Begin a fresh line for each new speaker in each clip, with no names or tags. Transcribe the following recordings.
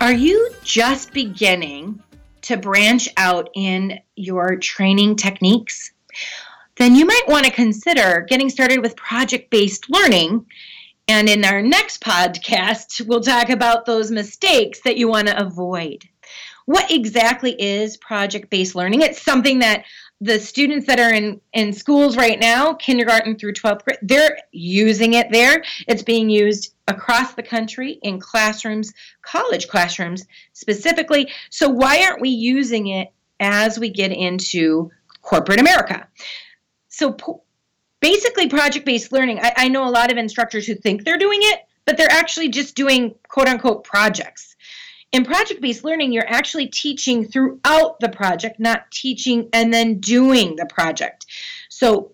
Are you just beginning to branch out in your training techniques? Then you might want to consider getting started with project based learning. And in our next podcast, we'll talk about those mistakes that you want to avoid. What exactly is project based learning? It's something that the students that are in, in schools right now, kindergarten through 12th grade, they're using it there. It's being used across the country in classrooms, college classrooms specifically. So, why aren't we using it as we get into corporate America? So, basically, project based learning, I, I know a lot of instructors who think they're doing it, but they're actually just doing quote unquote projects. In project based learning, you're actually teaching throughout the project, not teaching and then doing the project. So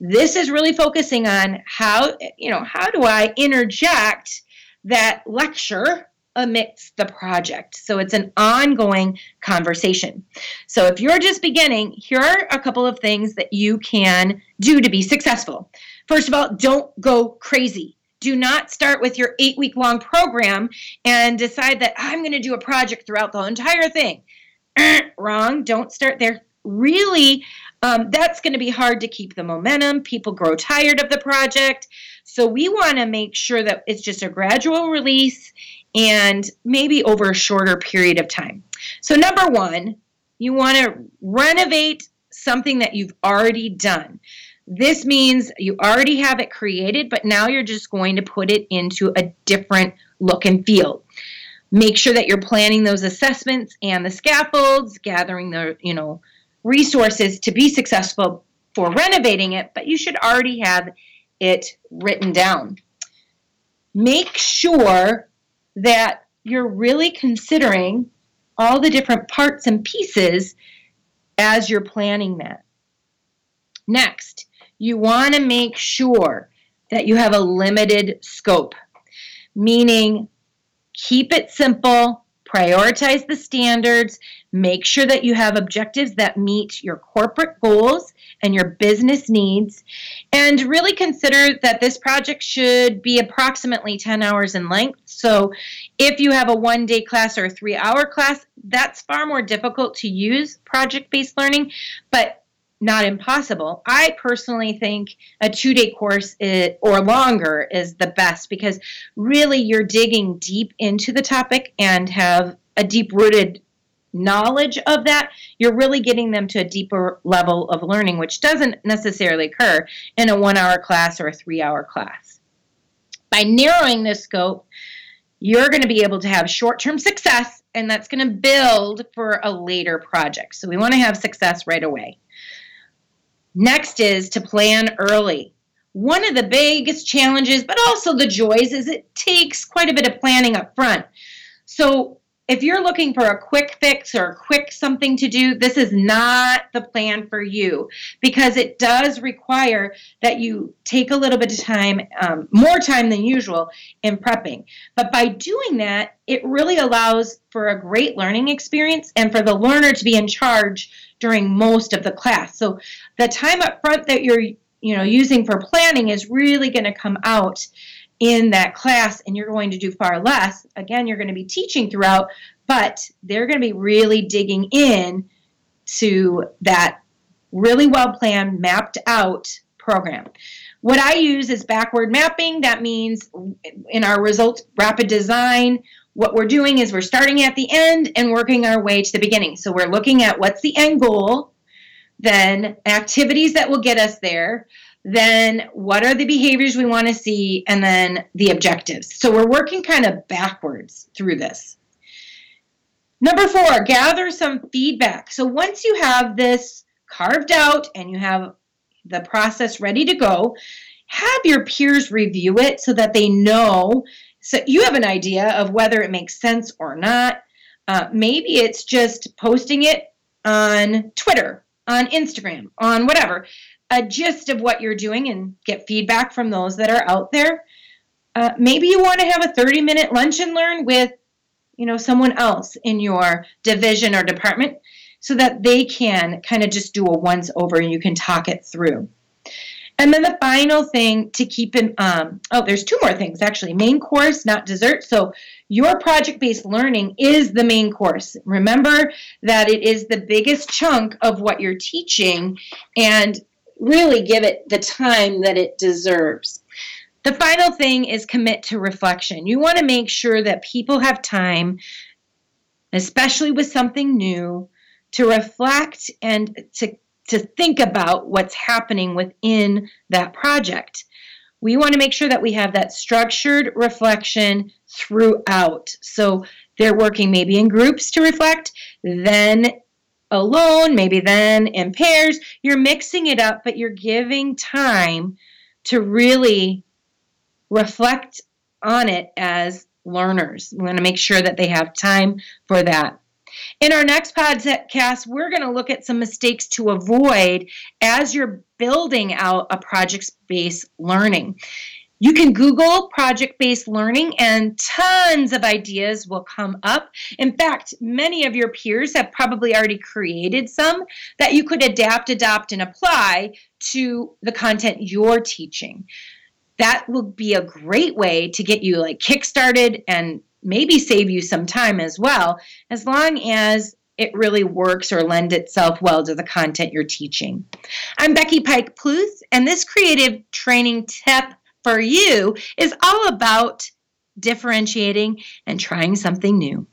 this is really focusing on how, you know, how do I interject that lecture amidst the project. So it's an ongoing conversation. So if you're just beginning, here are a couple of things that you can do to be successful. First of all, don't go crazy do not start with your eight week long program and decide that I'm going to do a project throughout the entire thing. Wrong. Don't start there. Really, um, that's going to be hard to keep the momentum. People grow tired of the project. So we want to make sure that it's just a gradual release and maybe over a shorter period of time. So, number one, you want to renovate something that you've already done. This means you already have it created, but now you're just going to put it into a different look and feel. Make sure that you're planning those assessments and the scaffolds, gathering the, you know, resources to be successful for renovating it, but you should already have it written down. Make sure that you're really considering all the different parts and pieces as you're planning that. Next, you want to make sure that you have a limited scope, meaning keep it simple, prioritize the standards, make sure that you have objectives that meet your corporate goals and your business needs, and really consider that this project should be approximately 10 hours in length. So, if you have a one day class or a three hour class, that's far more difficult to use project based learning, but not impossible. I personally think a two day course is, or longer is the best because really you're digging deep into the topic and have a deep rooted knowledge of that. You're really getting them to a deeper level of learning, which doesn't necessarily occur in a one hour class or a three hour class. By narrowing this scope, you're going to be able to have short term success, and that's going to build for a later project. So we want to have success right away. Next is to plan early. One of the biggest challenges, but also the joys, is it takes quite a bit of planning up front. So if you're looking for a quick fix or a quick something to do, this is not the plan for you because it does require that you take a little bit of time, um, more time than usual, in prepping. But by doing that, it really allows for a great learning experience and for the learner to be in charge during most of the class. So the time up front that you're you know using for planning is really going to come out in that class and you're going to do far less. Again, you're going to be teaching throughout, but they're going to be really digging in to that really well planned, mapped out program. What I use is backward mapping. That means in our results rapid design, what we're doing is we're starting at the end and working our way to the beginning. So we're looking at what's the end goal, then activities that will get us there, then what are the behaviors we want to see, and then the objectives. So we're working kind of backwards through this. Number four, gather some feedback. So once you have this carved out and you have the process ready to go, have your peers review it so that they know so you have an idea of whether it makes sense or not. Uh, maybe it's just posting it on Twitter, on Instagram, on whatever, a gist of what you're doing and get feedback from those that are out there. Uh, maybe you want to have a 30 minute lunch and learn with you know someone else in your division or department so that they can kind of just do a once over and you can talk it through And then the final thing to keep in, um, oh, there's two more things actually. Main course, not dessert. So your project based learning is the main course. Remember that it is the biggest chunk of what you're teaching and really give it the time that it deserves. The final thing is commit to reflection. You want to make sure that people have time, especially with something new, to reflect and to, to think about what's happening within that project. We want to make sure that we have that structured reflection throughout. So they're working maybe in groups to reflect, then alone, maybe then in pairs. You're mixing it up, but you're giving time to really reflect on it as learners. We want to make sure that they have time for that. In our next podcast, we're going to look at some mistakes to avoid as you're building out a project based learning. You can Google project based learning and tons of ideas will come up. In fact, many of your peers have probably already created some that you could adapt, adopt, and apply to the content you're teaching that will be a great way to get you like kickstarted and maybe save you some time as well, as long as it really works or lend itself well to the content you're teaching. I'm Becky Pike Pluth, and this creative training tip for you is all about differentiating and trying something new.